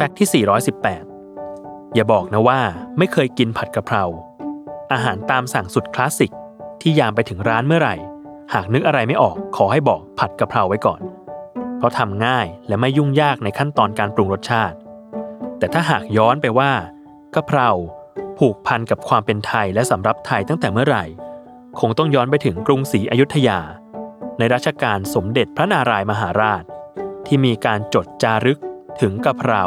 ฟกต์ที่ 418 อย่าบอกนะว่าไม่เคยกินผัดกะเพรา อาหารตามสั่งสุดคลาสสิก ที่ยามไปถึงร้านเมื่อไหร่ หากนึกอะไรไม่ออกขอให้บอกผัดกะเพราไว้ก่อน เพราะทำง่ายและไม่ยุ่งยากในขั้นตอนการปรุงรสชาติ แต่ถ้าหากย้อนไปว่ากะเพราผูกพันกับความเป็นไทยและสำรับไทยตั้งแต่เมื่อไหร่ คงต้องย้อนไปถึงกรุงศรีอยุธยา ในรัชกาลสมเด็จพระนารายมหาราช ที่มีการจดจารึก ถึงกะเพรา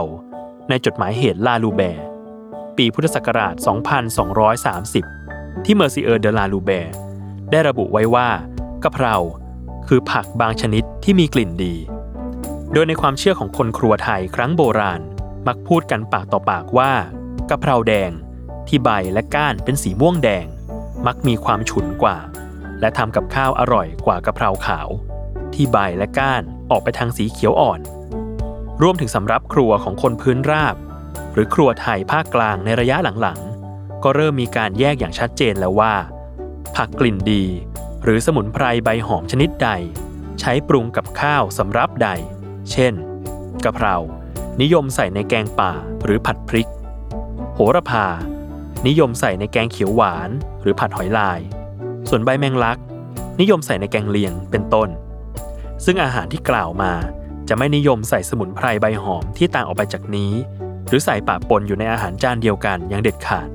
ในจดหมายเหตุลาลูแบร์ปีพุทธศักราช 2230 ที่เมอร์ซิเออร์เดลาลูแบร์ได้ระบุไว้ว่ากะเพราคือผักบางชนิดที่มีกลิ่นดี โดยในความเชื่อของคนครัวไทยครั้งโบราณมักพูดกันปากต่อปากว่ากะเพราแดงที่ใบและก้านเป็นสีม่วงแดง มักมีความฉุนกว่า และทำกับข้าวอร่อยกว่ากะเพราขาว ที่ใบและก้านออกไปทางสีเขียวอ่อน รวมถึงสำรับครัวของคนพื้นราบ หรือครัวไทยภาคกลางในระยะหลังๆ ก็เริ่มมีการแยกอย่างชัดเจนแล้วว่า ผักกลิ่นดี หรือสมุนไพรใบหอมชนิดใด ใช้ปรุงกับข้าวสำรับใด เช่นกะเพรา นิยมใส่ในแกงป่าหรือผัดพริก โหระพา นิยมใส่ในแกงเขียวหวานหรือผัดหอยลาย ส่วนใบแมงลัก นิยมใส่ในแกงเลียงเป็นต้น ซึ่งอาหารที่กล่าวมา จะไม่นิยมใส่สมุนไพรใบหอมที่ต่างออกไปจากนี้ หรือใส่ปะปนอยู่ในอาหารจานเดียวกันอย่างเด็ดขาด